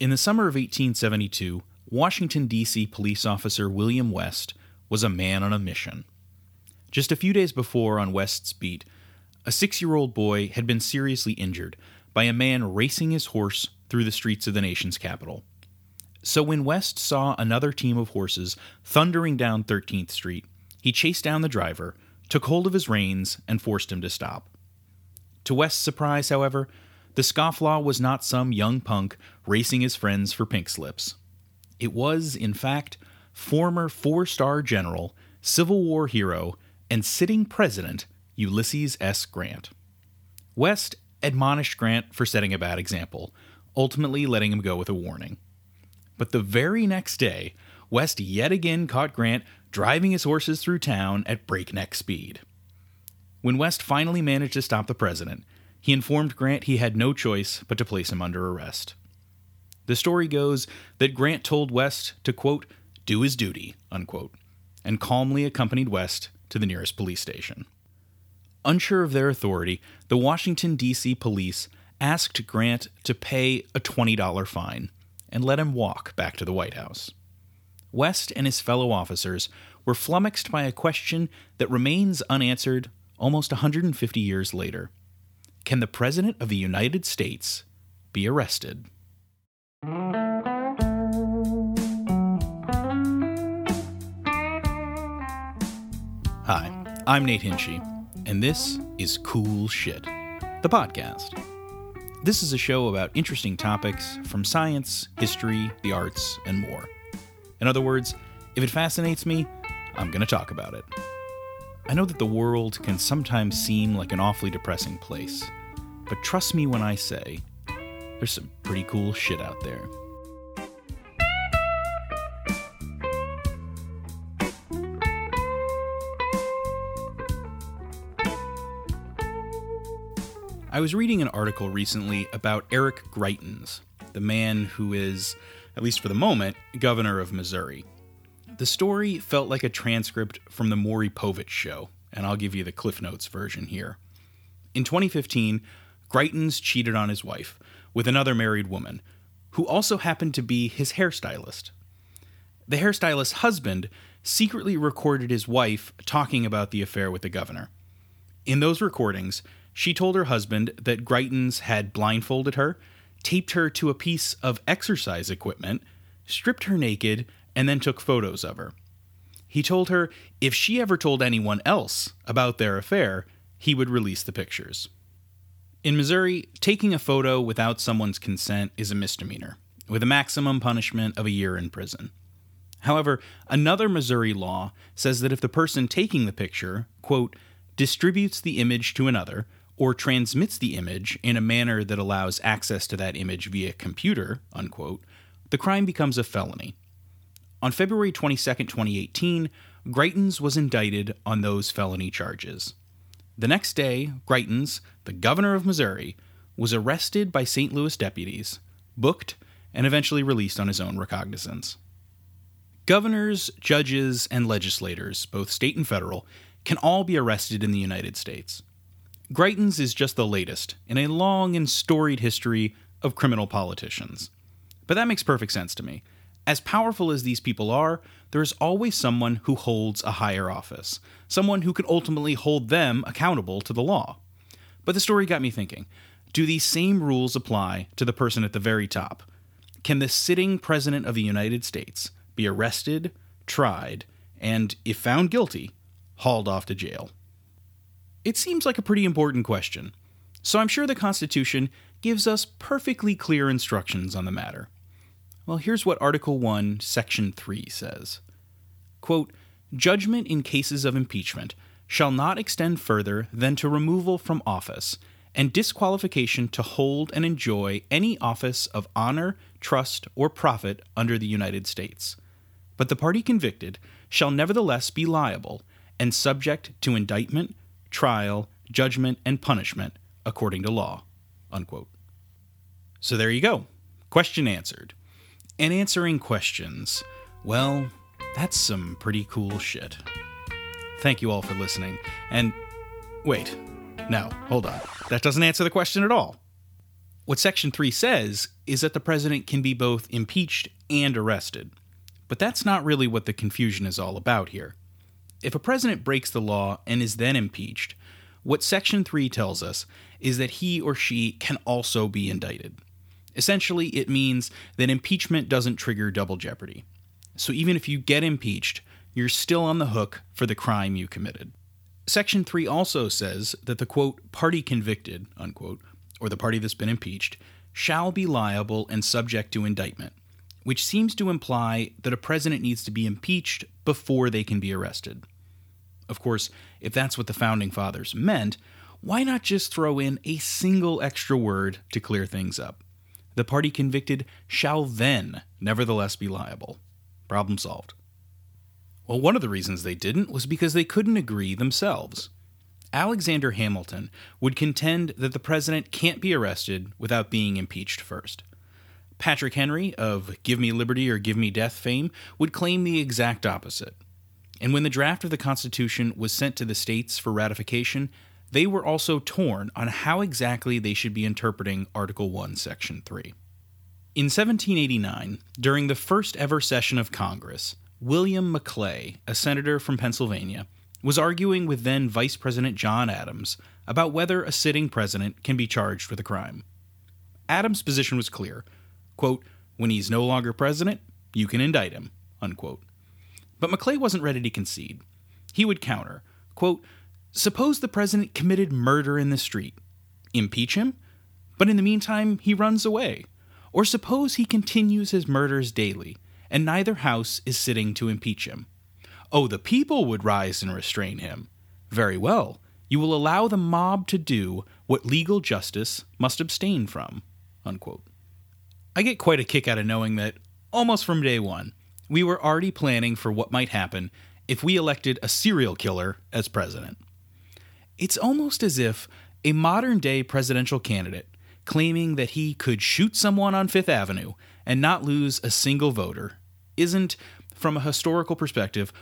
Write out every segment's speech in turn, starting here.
In the summer of 1872, Washington, D.C. police officer William West was a man on a mission. Just a few days before, on West's beat, a six year old boy had been seriously injured by a man racing his horse through the streets of the nation's capital. So when West saw another team of horses thundering down 13th Street, he chased down the driver, took hold of his reins, and forced him to stop. To West's surprise, however, the scofflaw was not some young punk racing his friends for pink slips. It was, in fact, former four star general, Civil War hero, and sitting president Ulysses S. Grant. West admonished Grant for setting a bad example, ultimately letting him go with a warning. But the very next day, West yet again caught Grant driving his horses through town at breakneck speed. When West finally managed to stop the president, he informed Grant he had no choice but to place him under arrest. The story goes that Grant told West to, quote, do his duty, unquote, and calmly accompanied West to the nearest police station. Unsure of their authority, the Washington, D.C. police asked Grant to pay a $20 fine and let him walk back to the White House. West and his fellow officers were flummoxed by a question that remains unanswered almost 150 years later Can the President of the United States be arrested? Hi, I'm Nate Hinchy, and this is Cool Shit, the podcast. This is a show about interesting topics from science, history, the arts, and more. In other words, if it fascinates me, I'm going to talk about it. I know that the world can sometimes seem like an awfully depressing place, but trust me when I say there's some pretty cool shit out there. I was reading an article recently about Eric Greitens, the man who is, at least for the moment, governor of Missouri. The story felt like a transcript from the Maury Povich show, and I'll give you the Cliff Notes version here. In 2015, Greitens cheated on his wife with another married woman, who also happened to be his hairstylist. The hairstylist's husband secretly recorded his wife talking about the affair with the governor. In those recordings, she told her husband that Greitens had blindfolded her, taped her to a piece of exercise equipment, stripped her naked, and then took photos of her. He told her if she ever told anyone else about their affair, he would release the pictures. In Missouri, taking a photo without someone's consent is a misdemeanor, with a maximum punishment of a year in prison. However, another Missouri law says that if the person taking the picture, quote, distributes the image to another, or transmits the image in a manner that allows access to that image via computer, unquote, the crime becomes a felony. On February 22, 2018, Greitens was indicted on those felony charges. The next day, Greitens, the governor of Missouri, was arrested by St. Louis deputies, booked, and eventually released on his own recognizance. Governors, judges, and legislators, both state and federal, can all be arrested in the United States. Greitens is just the latest in a long and storied history of criminal politicians. But that makes perfect sense to me. As powerful as these people are, there is always someone who holds a higher office, someone who can ultimately hold them accountable to the law. But the story got me thinking do these same rules apply to the person at the very top? Can the sitting President of the United States be arrested, tried, and, if found guilty, hauled off to jail? It seems like a pretty important question, so I'm sure the Constitution gives us perfectly clear instructions on the matter. Well, here's what Article 1, Section 3 says Quote, Judgment in cases of impeachment shall not extend further than to removal from office and disqualification to hold and enjoy any office of honor, trust, or profit under the United States. But the party convicted shall nevertheless be liable and subject to indictment, trial, judgment, and punishment according to law. Unquote. So there you go. Question answered. And answering questions, well, that's some pretty cool shit. Thank you all for listening. And wait, no, hold on. That doesn't answer the question at all. What Section 3 says is that the president can be both impeached and arrested. But that's not really what the confusion is all about here. If a president breaks the law and is then impeached, what Section 3 tells us is that he or she can also be indicted. Essentially, it means that impeachment doesn't trigger double jeopardy. So even if you get impeached, you're still on the hook for the crime you committed. Section 3 also says that the quote, party convicted, unquote, or the party that's been impeached, shall be liable and subject to indictment, which seems to imply that a president needs to be impeached before they can be arrested. Of course, if that's what the founding fathers meant, why not just throw in a single extra word to clear things up? The party convicted shall then nevertheless be liable. Problem solved. Well, one of the reasons they didn't was because they couldn't agree themselves. Alexander Hamilton would contend that the president can't be arrested without being impeached first. Patrick Henry, of Give Me Liberty or Give Me Death fame, would claim the exact opposite. And when the draft of the Constitution was sent to the states for ratification, they were also torn on how exactly they should be interpreting Article 1, Section 3. In 1789, during the first ever session of Congress, William Maclay, a senator from Pennsylvania, was arguing with then Vice President John Adams about whether a sitting president can be charged with a crime. Adams' position was clear quote, When he's no longer president, you can indict him. Unquote. But Maclay wasn't ready to concede. He would counter quote, Suppose the president committed murder in the street. Impeach him? But in the meantime, he runs away. Or suppose he continues his murders daily, and neither house is sitting to impeach him. Oh, the people would rise and restrain him. Very well. You will allow the mob to do what legal justice must abstain from. Unquote. I get quite a kick out of knowing that, almost from day one, we were already planning for what might happen if we elected a serial killer as president. It's almost as if a modern day presidential candidate claiming that he could shoot someone on Fifth Avenue and not lose a single voter isn't, from a historical perspective,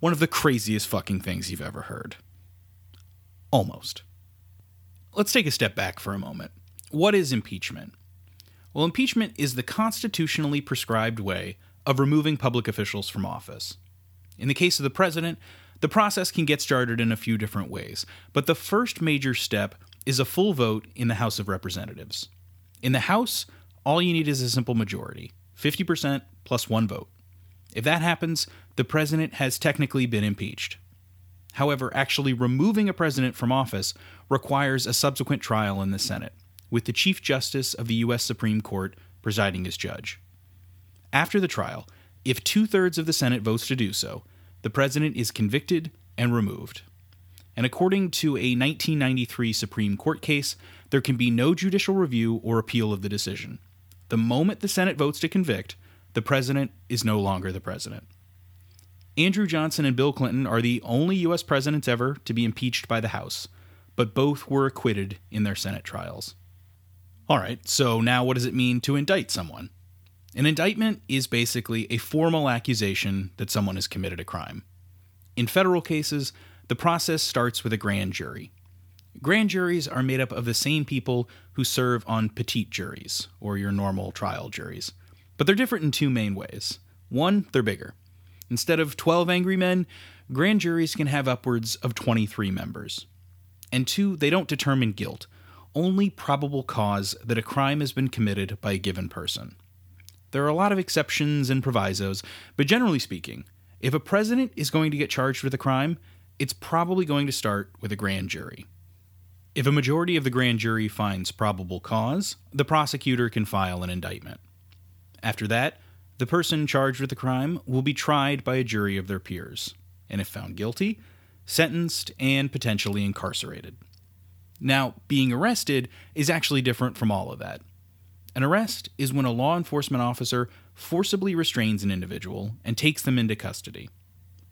one of the craziest fucking things you've ever heard. Almost. Let's take a step back for a moment. What is impeachment? Well, impeachment is the constitutionally prescribed way of removing public officials from office. In the case of the president, the process can get started in a few different ways, but the first major step is a full vote in the House of Representatives. In the House, all you need is a simple majority 50% plus one vote. If that happens, the president has technically been impeached. However, actually removing a president from office requires a subsequent trial in the Senate, with the Chief Justice of the U.S. Supreme Court presiding as judge. After the trial, if two thirds of the Senate votes to do so, the president is convicted and removed. And according to a 1993 Supreme Court case, there can be no judicial review or appeal of the decision. The moment the Senate votes to convict, the president is no longer the president. Andrew Johnson and Bill Clinton are the only U.S. presidents ever to be impeached by the House, but both were acquitted in their Senate trials. All right, so now what does it mean to indict someone? An indictment is basically a formal accusation that someone has committed a crime. In federal cases, the process starts with a grand jury. Grand juries are made up of the same people who serve on petit juries, or your normal trial juries. But they're different in two main ways. One, they're bigger. Instead of 12 angry men, grand juries can have upwards of 23 members. And two, they don't determine guilt, only probable cause that a crime has been committed by a given person. There are a lot of exceptions and provisos, but generally speaking, if a president is going to get charged with a crime, it's probably going to start with a grand jury. If a majority of the grand jury finds probable cause, the prosecutor can file an indictment. After that, the person charged with the crime will be tried by a jury of their peers, and if found guilty, sentenced and potentially incarcerated. Now, being arrested is actually different from all of that. An arrest is when a law enforcement officer forcibly restrains an individual and takes them into custody.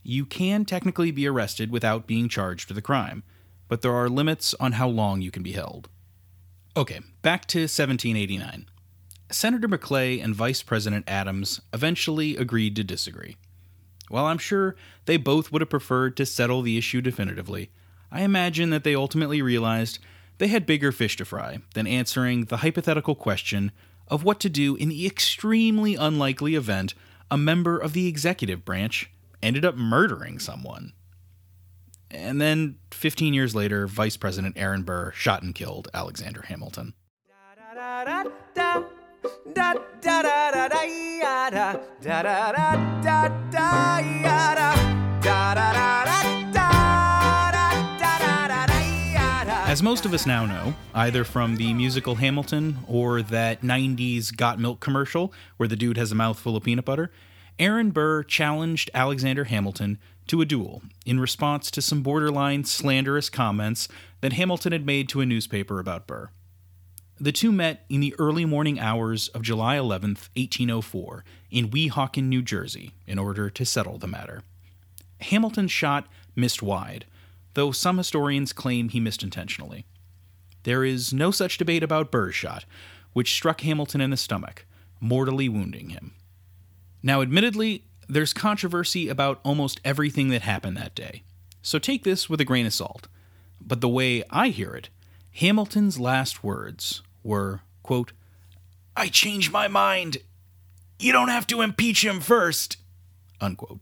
You can technically be arrested without being charged with a crime, but there are limits on how long you can be held. Okay, back to 1789. Senator Maclay and Vice President Adams eventually agreed to disagree. While I'm sure they both would have preferred to settle the issue definitively, I imagine that they ultimately realized they had bigger fish to fry than answering the hypothetical question of what to do in the extremely unlikely event a member of the executive branch ended up murdering someone. And then, 15 years later, Vice President Aaron Burr shot and killed Alexander Hamilton. As most of us now know, either from the musical Hamilton or that 90s Got Milk commercial where the dude has a mouthful of peanut butter, Aaron Burr challenged Alexander Hamilton to a duel in response to some borderline slanderous comments that Hamilton had made to a newspaper about Burr. The two met in the early morning hours of July 11, 1804, in Weehawken, New Jersey, in order to settle the matter. Hamilton's shot missed wide, though some historians claim he missed intentionally. There is no such debate about Burr's shot, which struck Hamilton in the stomach, mortally wounding him. Now, admittedly, there's controversy about almost everything that happened that day, so take this with a grain of salt. But the way I hear it, Hamilton's last words were, quote, I changed my mind. You don't have to impeach him first, unquote.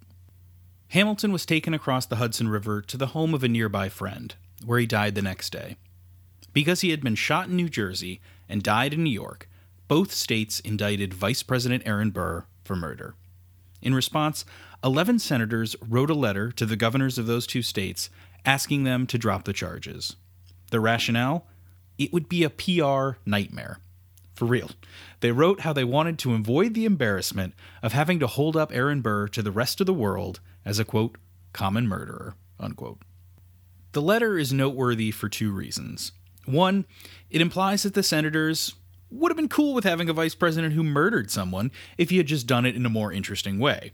Hamilton was taken across the Hudson River to the home of a nearby friend, where he died the next day. Because he had been shot in New Jersey and died in New York, both states indicted Vice President Aaron Burr for murder. In response, 11 senators wrote a letter to the governors of those two states asking them to drop the charges. The rationale? It would be a PR nightmare. For real. They wrote how they wanted to avoid the embarrassment of having to hold up Aaron Burr to the rest of the world as a quote, common murderer, unquote. The letter is noteworthy for two reasons. One, it implies that the senators would have been cool with having a vice president who murdered someone if he had just done it in a more interesting way.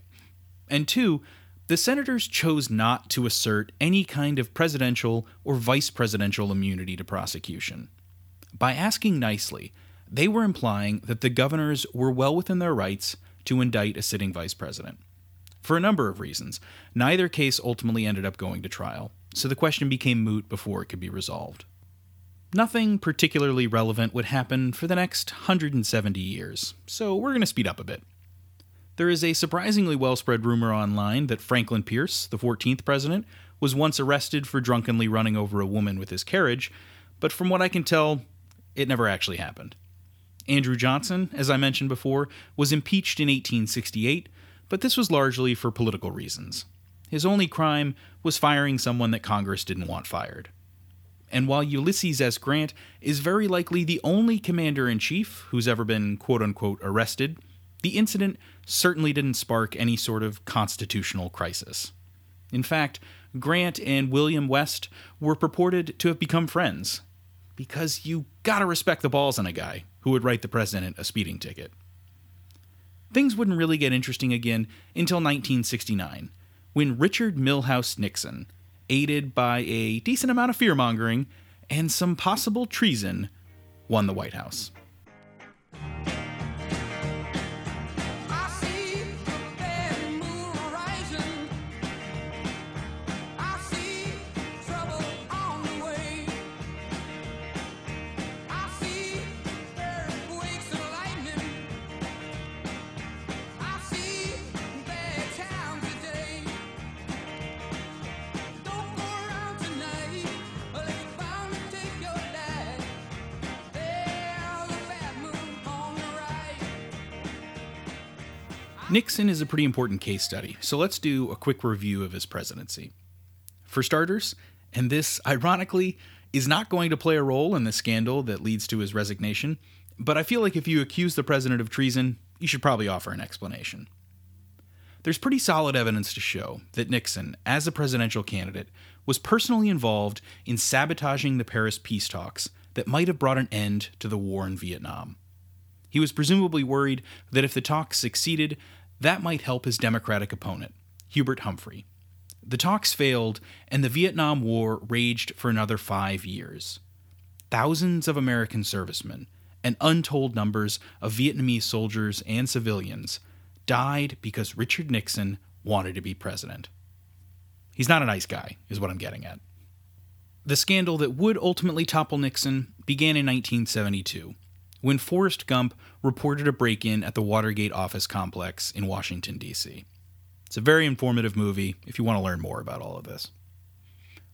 And two, the senators chose not to assert any kind of presidential or vice presidential immunity to prosecution. By asking nicely, they were implying that the governors were well within their rights to indict a sitting vice president for a number of reasons. Neither case ultimately ended up going to trial, so the question became moot before it could be resolved. Nothing particularly relevant would happen for the next 170 years, so we're going to speed up a bit. There is a surprisingly well spread rumor online that Franklin Pierce, the 14th president, was once arrested for drunkenly running over a woman with his carriage, but from what I can tell, it never actually happened. Andrew Johnson, as I mentioned before, was impeached in 1868 but this was largely for political reasons. His only crime was firing someone that Congress didn't want fired. And while Ulysses S. Grant is very likely the only commander in chief who's ever been quote unquote arrested, the incident certainly didn't spark any sort of constitutional crisis. In fact, Grant and William West were purported to have become friends, because you gotta respect the balls on a guy who would write the president a speeding ticket things wouldn't really get interesting again until 1969, when Richard Milhous Nixon, aided by a decent amount of fear mongering and some possible treason, won the White House. Nixon is a pretty important case study, so let's do a quick review of his presidency. For starters, and this, ironically, is not going to play a role in the scandal that leads to his resignation, but I feel like if you accuse the president of treason, you should probably offer an explanation. There's pretty solid evidence to show that Nixon, as a presidential candidate, was personally involved in sabotaging the Paris peace talks that might have brought an end to the war in Vietnam. He was presumably worried that if the talks succeeded, that might help his Democratic opponent, Hubert Humphrey. The talks failed, and the Vietnam War raged for another five years. Thousands of American servicemen and untold numbers of Vietnamese soldiers and civilians died because Richard Nixon wanted to be president. He's not a nice guy, is what I'm getting at. The scandal that would ultimately topple Nixon began in 1972, when Forrest Gump reported a break in at the Watergate office complex in Washington, D.C. It's a very informative movie if you want to learn more about all of this.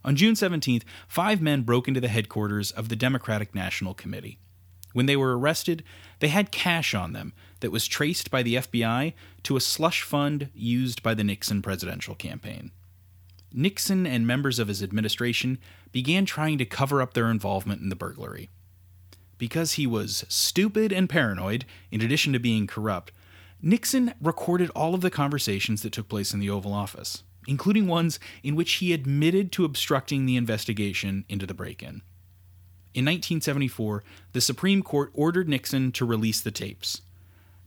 On June 17th, five men broke into the headquarters of the Democratic National Committee. When they were arrested, they had cash on them that was traced by the FBI to a slush fund used by the Nixon presidential campaign. Nixon and members of his administration began trying to cover up their involvement in the burglary. Because he was stupid and paranoid, in addition to being corrupt, Nixon recorded all of the conversations that took place in the Oval Office, including ones in which he admitted to obstructing the investigation into the break in. In 1974, the Supreme Court ordered Nixon to release the tapes.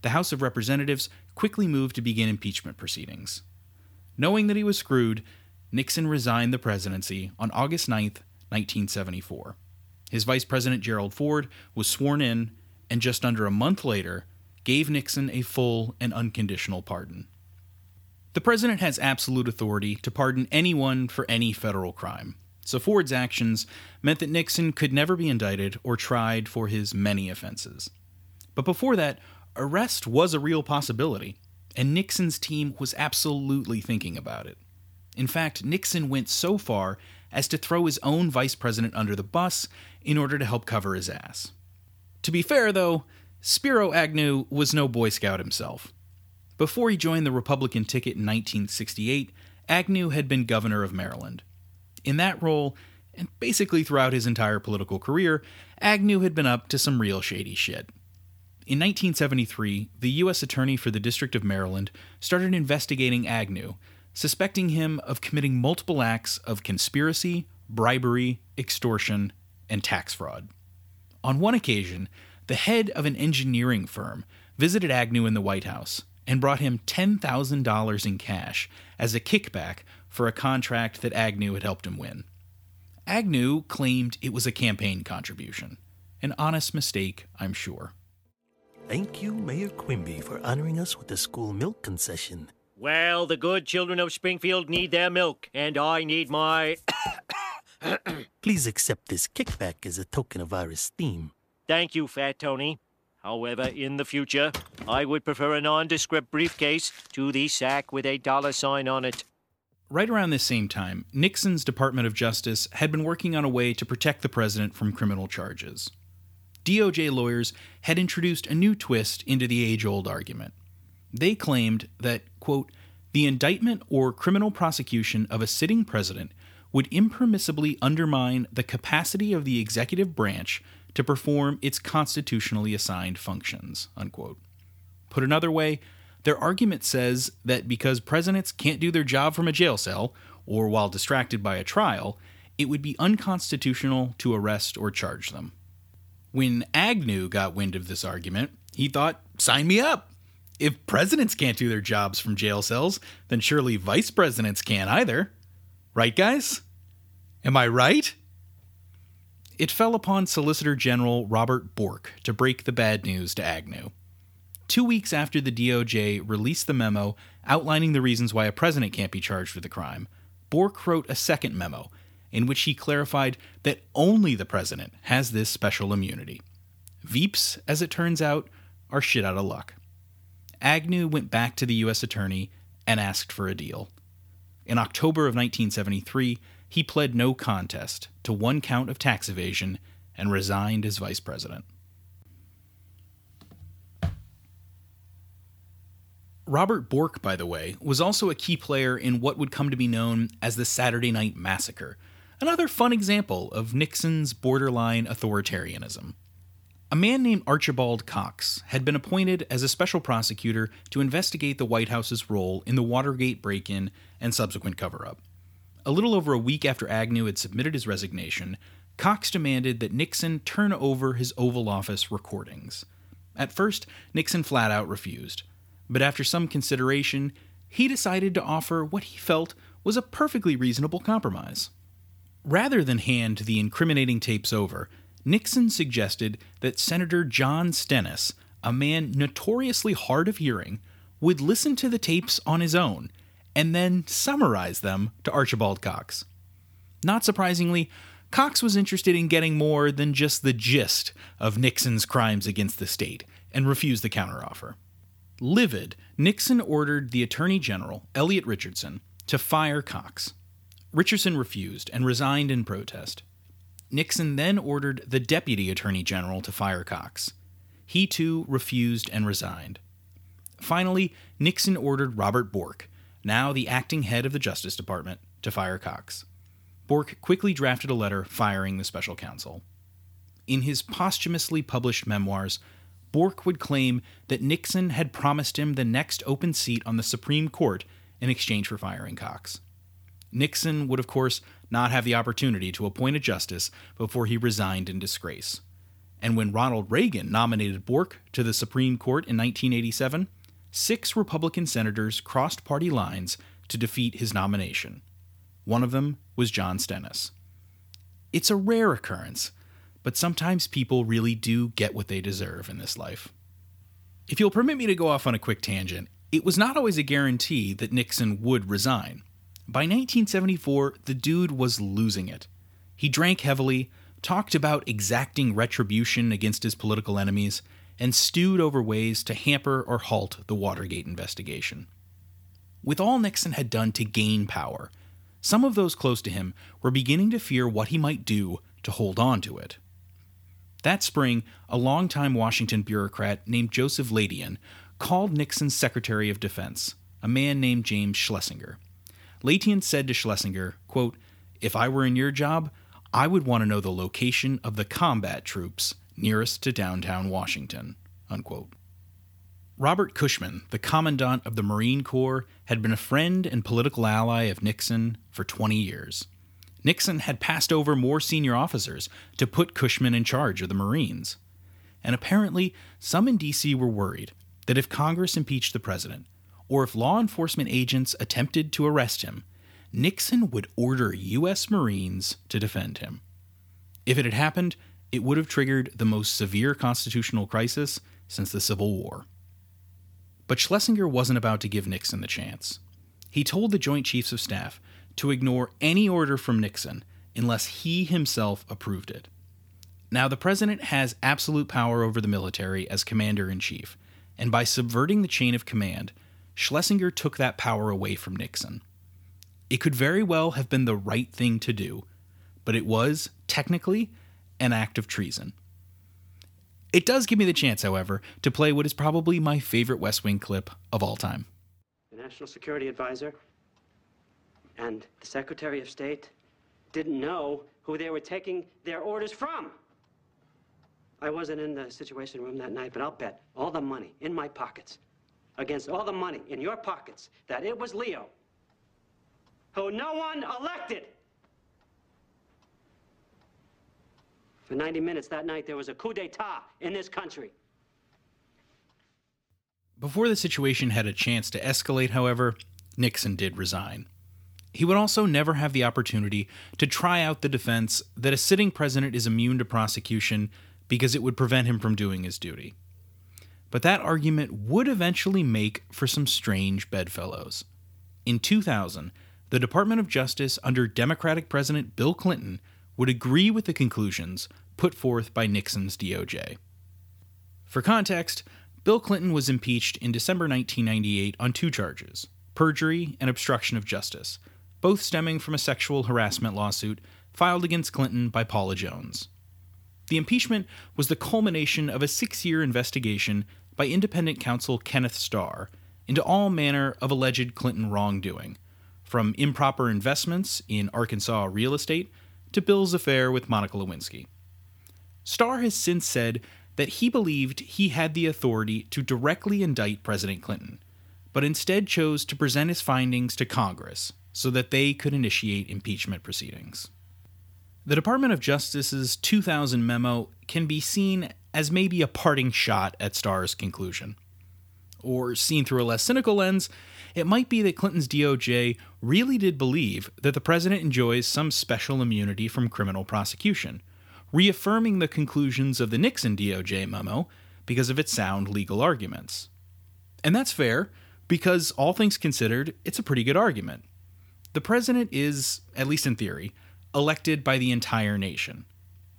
The House of Representatives quickly moved to begin impeachment proceedings. Knowing that he was screwed, Nixon resigned the presidency on August 9, 1974. His vice president, Gerald Ford, was sworn in, and just under a month later, gave Nixon a full and unconditional pardon. The president has absolute authority to pardon anyone for any federal crime. So Ford's actions meant that Nixon could never be indicted or tried for his many offenses. But before that, arrest was a real possibility, and Nixon's team was absolutely thinking about it. In fact, Nixon went so far as to throw his own vice president under the bus in order to help cover his ass. To be fair, though, Spiro Agnew was no Boy Scout himself. Before he joined the Republican ticket in 1968, Agnew had been governor of Maryland. In that role, and basically throughout his entire political career, Agnew had been up to some real shady shit. In 1973, the U.S. Attorney for the District of Maryland started investigating Agnew, suspecting him of committing multiple acts of conspiracy, bribery, extortion, and tax fraud. On one occasion, the head of an engineering firm visited Agnew in the White House and brought him $10,000 in cash as a kickback for a contract that Agnew had helped him win. Agnew claimed it was a campaign contribution. An honest mistake, I'm sure. Thank you, Mayor Quimby, for honoring us with the school milk concession. Well, the good children of Springfield need their milk, and I need my. Please accept this kickback as a token of our esteem. Thank you, Fat Tony. However, in the future, I would prefer a nondescript briefcase to the sack with a dollar sign on it. Right around this same time, Nixon's Department of Justice had been working on a way to protect the president from criminal charges. DOJ lawyers had introduced a new twist into the age old argument. They claimed that, quote, the indictment or criminal prosecution of a sitting president would impermissibly undermine the capacity of the executive branch to perform its constitutionally assigned functions, unquote. Put another way, their argument says that because presidents can't do their job from a jail cell or while distracted by a trial, it would be unconstitutional to arrest or charge them. When Agnew got wind of this argument, he thought, sign me up. If presidents can't do their jobs from jail cells, then surely vice presidents can't either. Right, guys? Am I right? It fell upon Solicitor General Robert Bork to break the bad news to Agnew. Two weeks after the DOJ released the memo outlining the reasons why a president can't be charged with a crime, Bork wrote a second memo in which he clarified that only the president has this special immunity. Veeps, as it turns out, are shit out of luck. Agnew went back to the U.S. Attorney and asked for a deal. In October of 1973, he pled no contest to one count of tax evasion and resigned as vice president. Robert Bork, by the way, was also a key player in what would come to be known as the Saturday Night Massacre, another fun example of Nixon's borderline authoritarianism. A man named Archibald Cox had been appointed as a special prosecutor to investigate the White House's role in the Watergate break in and subsequent cover up. A little over a week after Agnew had submitted his resignation, Cox demanded that Nixon turn over his Oval Office recordings. At first, Nixon flat out refused but after some consideration, he decided to offer what he felt was a perfectly reasonable compromise. Rather than hand the incriminating tapes over, Nixon suggested that Senator John Stennis, a man notoriously hard of hearing, would listen to the tapes on his own and then summarize them to Archibald Cox. Not surprisingly, Cox was interested in getting more than just the gist of Nixon's crimes against the state and refused the counteroffer. Livid, Nixon ordered the Attorney General, Elliot Richardson, to fire Cox. Richardson refused and resigned in protest. Nixon then ordered the Deputy Attorney General to fire Cox. He too refused and resigned. Finally, Nixon ordered Robert Bork, now the acting head of the Justice Department, to fire Cox. Bork quickly drafted a letter firing the special counsel. In his posthumously published memoirs, Bork would claim that Nixon had promised him the next open seat on the Supreme Court in exchange for firing Cox. Nixon would, of course, not have the opportunity to appoint a justice before he resigned in disgrace. And when Ronald Reagan nominated Bork to the Supreme Court in 1987, six Republican senators crossed party lines to defeat his nomination. One of them was John Stennis. It's a rare occurrence, but sometimes people really do get what they deserve in this life. If you'll permit me to go off on a quick tangent, it was not always a guarantee that Nixon would resign. By 1974, the dude was losing it. He drank heavily, talked about exacting retribution against his political enemies, and stewed over ways to hamper or halt the Watergate investigation. With all Nixon had done to gain power, some of those close to him were beginning to fear what he might do to hold on to it. That spring, a longtime Washington bureaucrat named Joseph Laitin called Nixon's Secretary of Defense, a man named James Schlesinger. Laitin said to Schlesinger, quote, If I were in your job, I would want to know the location of the combat troops nearest to downtown Washington. Unquote. Robert Cushman, the Commandant of the Marine Corps, had been a friend and political ally of Nixon for 20 years. Nixon had passed over more senior officers to put Cushman in charge of the Marines. And apparently, some in D.C. were worried that if Congress impeached the president, or if law enforcement agents attempted to arrest him, Nixon would order U.S. Marines to defend him. If it had happened, it would have triggered the most severe constitutional crisis since the Civil War. But Schlesinger wasn't about to give Nixon the chance. He told the Joint Chiefs of Staff to ignore any order from Nixon unless he himself approved it. Now, the president has absolute power over the military as commander in chief, and by subverting the chain of command, Schlesinger took that power away from Nixon. It could very well have been the right thing to do, but it was, technically, an act of treason. It does give me the chance, however, to play what is probably my favorite West Wing clip of all time. The National Security Advisor and the Secretary of State didn't know who they were taking their orders from. I wasn't in the Situation Room that night, but I'll bet all the money in my pockets against all the money in your pockets that it was Leo who no one elected. For 90 minutes that night, there was a coup d'etat in this country. Before the situation had a chance to escalate, however, Nixon did resign. He would also never have the opportunity to try out the defense that a sitting president is immune to prosecution because it would prevent him from doing his duty. But that argument would eventually make for some strange bedfellows. In 2000, the Department of Justice under Democratic President Bill Clinton would agree with the conclusions put forth by Nixon's DOJ. For context, Bill Clinton was impeached in December 1998 on two charges perjury and obstruction of justice, both stemming from a sexual harassment lawsuit filed against Clinton by Paula Jones. The impeachment was the culmination of a six year investigation by independent counsel Kenneth Starr into all manner of alleged Clinton wrongdoing, from improper investments in Arkansas real estate to Bill's affair with Monica Lewinsky. Starr has since said that he believed he had the authority to directly indict President Clinton, but instead chose to present his findings to Congress so that they could initiate impeachment proceedings. The Department of Justice's 2000 memo can be seen as maybe a parting shot at Starr's conclusion. Or, seen through a less cynical lens, it might be that Clinton's DOJ really did believe that the president enjoys some special immunity from criminal prosecution, reaffirming the conclusions of the Nixon DOJ memo because of its sound legal arguments. And that's fair, because all things considered, it's a pretty good argument. The president is, at least in theory, elected by the entire nation.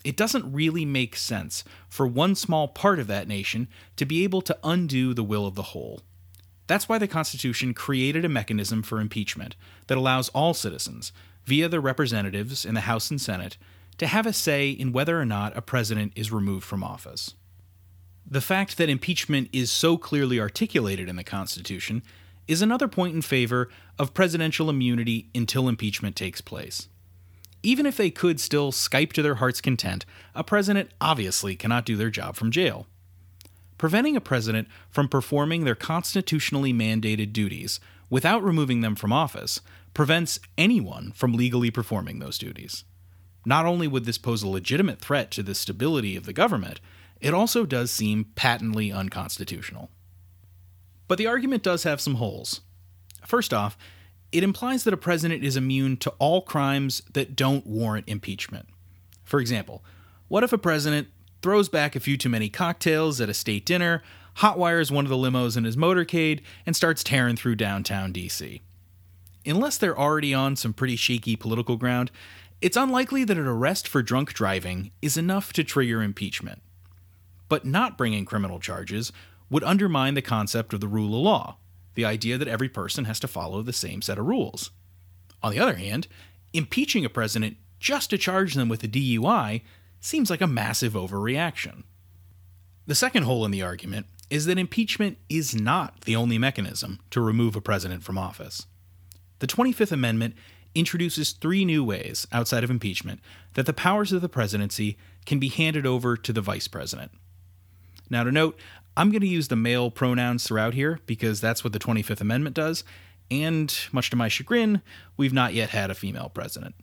It doesn't really make sense for one small part of that nation to be able to undo the will of the whole. That's why the Constitution created a mechanism for impeachment that allows all citizens, via their representatives in the House and Senate, to have a say in whether or not a president is removed from office. The fact that impeachment is so clearly articulated in the Constitution is another point in favor of presidential immunity until impeachment takes place. Even if they could still Skype to their heart's content, a president obviously cannot do their job from jail. Preventing a president from performing their constitutionally mandated duties without removing them from office prevents anyone from legally performing those duties. Not only would this pose a legitimate threat to the stability of the government, it also does seem patently unconstitutional. But the argument does have some holes. First off, it implies that a president is immune to all crimes that don't warrant impeachment. For example, what if a president throws back a few too many cocktails at a state dinner, hotwires one of the limos in his motorcade, and starts tearing through downtown DC? Unless they're already on some pretty shaky political ground, it's unlikely that an arrest for drunk driving is enough to trigger impeachment. But not bringing criminal charges would undermine the concept of the rule of law, the idea that every person has to follow the same set of rules. On the other hand, impeaching a president just to charge them with a DUI seems like a massive overreaction. The second hole in the argument is that impeachment is not the only mechanism to remove a president from office. The 25th Amendment introduces three new ways, outside of impeachment, that the powers of the presidency can be handed over to the vice president. Now, to note, I'm going to use the male pronouns throughout here because that's what the 25th Amendment does, and much to my chagrin, we've not yet had a female president.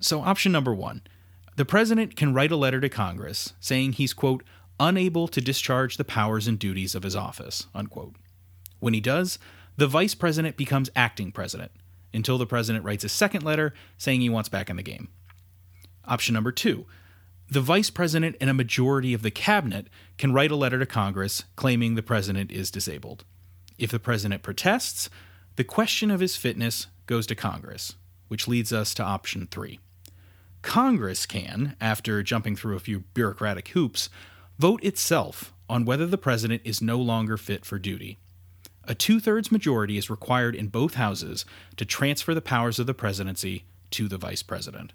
So, option number one the president can write a letter to Congress saying he's, quote, unable to discharge the powers and duties of his office, unquote. When he does, the vice president becomes acting president until the president writes a second letter saying he wants back in the game. Option number two the vice president and a majority of the cabinet can write a letter to Congress claiming the president is disabled. If the president protests, the question of his fitness goes to Congress, which leads us to option three. Congress can, after jumping through a few bureaucratic hoops, vote itself on whether the president is no longer fit for duty. A two thirds majority is required in both houses to transfer the powers of the presidency to the vice president.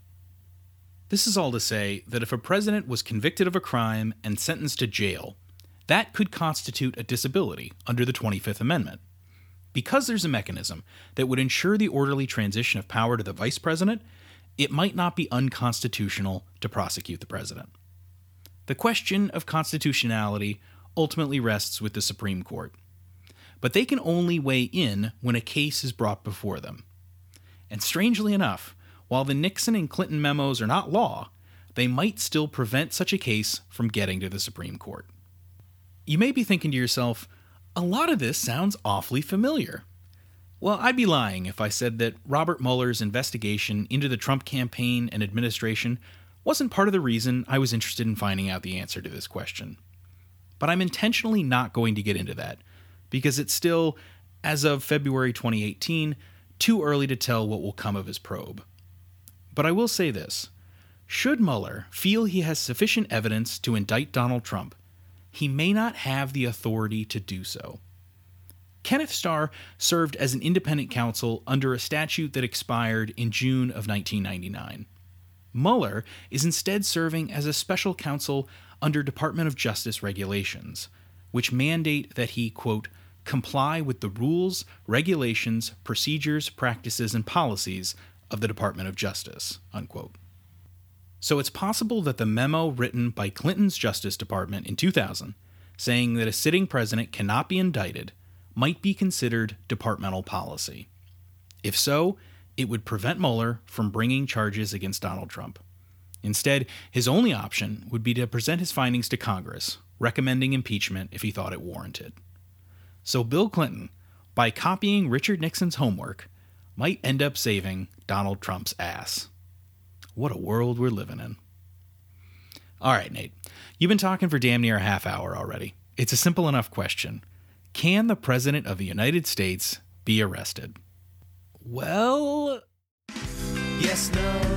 This is all to say that if a president was convicted of a crime and sentenced to jail, that could constitute a disability under the 25th Amendment. Because there's a mechanism that would ensure the orderly transition of power to the vice president, it might not be unconstitutional to prosecute the president. The question of constitutionality ultimately rests with the Supreme Court. But they can only weigh in when a case is brought before them. And strangely enough, while the Nixon and Clinton memos are not law, they might still prevent such a case from getting to the Supreme Court. You may be thinking to yourself, a lot of this sounds awfully familiar. Well, I'd be lying if I said that Robert Mueller's investigation into the Trump campaign and administration wasn't part of the reason I was interested in finding out the answer to this question. But I'm intentionally not going to get into that, because it's still, as of February 2018, too early to tell what will come of his probe. But I will say this should Mueller feel he has sufficient evidence to indict Donald Trump, he may not have the authority to do so. Kenneth Starr served as an independent counsel under a statute that expired in June of 1999. Mueller is instead serving as a special counsel under Department of Justice regulations, which mandate that he, quote, comply with the rules, regulations, procedures, practices, and policies of the Department of Justice. Unquote. So it's possible that the memo written by Clinton's Justice Department in 2000, saying that a sitting president cannot be indicted, might be considered departmental policy. If so, it would prevent Mueller from bringing charges against Donald Trump. Instead, his only option would be to present his findings to Congress, recommending impeachment if he thought it warranted. So Bill Clinton, by copying Richard Nixon's homework, might end up saving Donald Trump's ass. What a world we're living in. All right, Nate, you've been talking for damn near a half hour already. It's a simple enough question Can the President of the United States be arrested? Well, yes, no,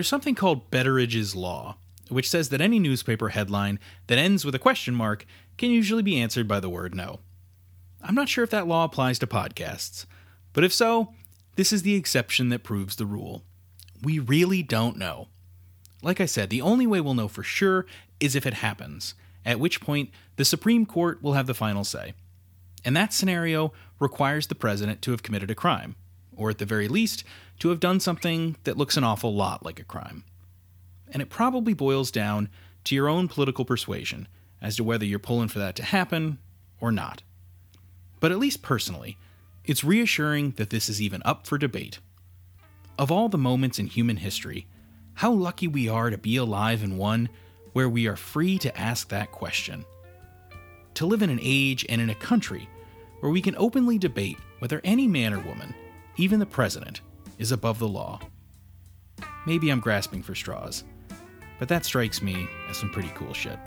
there's something called Betteridge's Law, which says that any newspaper headline that ends with a question mark can usually be answered by the word no. I'm not sure if that law applies to podcasts, but if so, this is the exception that proves the rule. We really don't know. Like I said, the only way we'll know for sure is if it happens, at which point the Supreme Court will have the final say. And that scenario requires the president to have committed a crime, or at the very least, to have done something that looks an awful lot like a crime. And it probably boils down to your own political persuasion as to whether you're pulling for that to happen or not. But at least personally, it's reassuring that this is even up for debate. Of all the moments in human history, how lucky we are to be alive in one where we are free to ask that question. To live in an age and in a country where we can openly debate whether any man or woman, even the president, is above the law. Maybe I'm grasping for straws, but that strikes me as some pretty cool shit.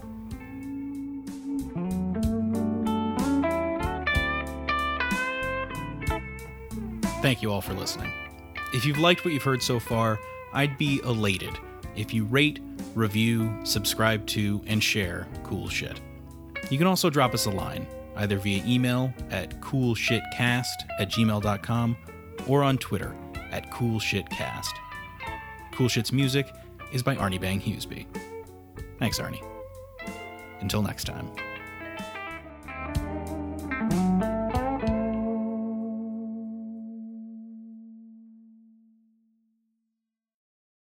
Thank you all for listening. If you've liked what you've heard so far, I'd be elated if you rate, review, subscribe to, and share cool shit. You can also drop us a line, either via email at coolshitcast at gmail.com or on Twitter at coolshitcast. Cool Shit's music is by Arnie Bang Huseby. Thanks, Arnie. Until next time.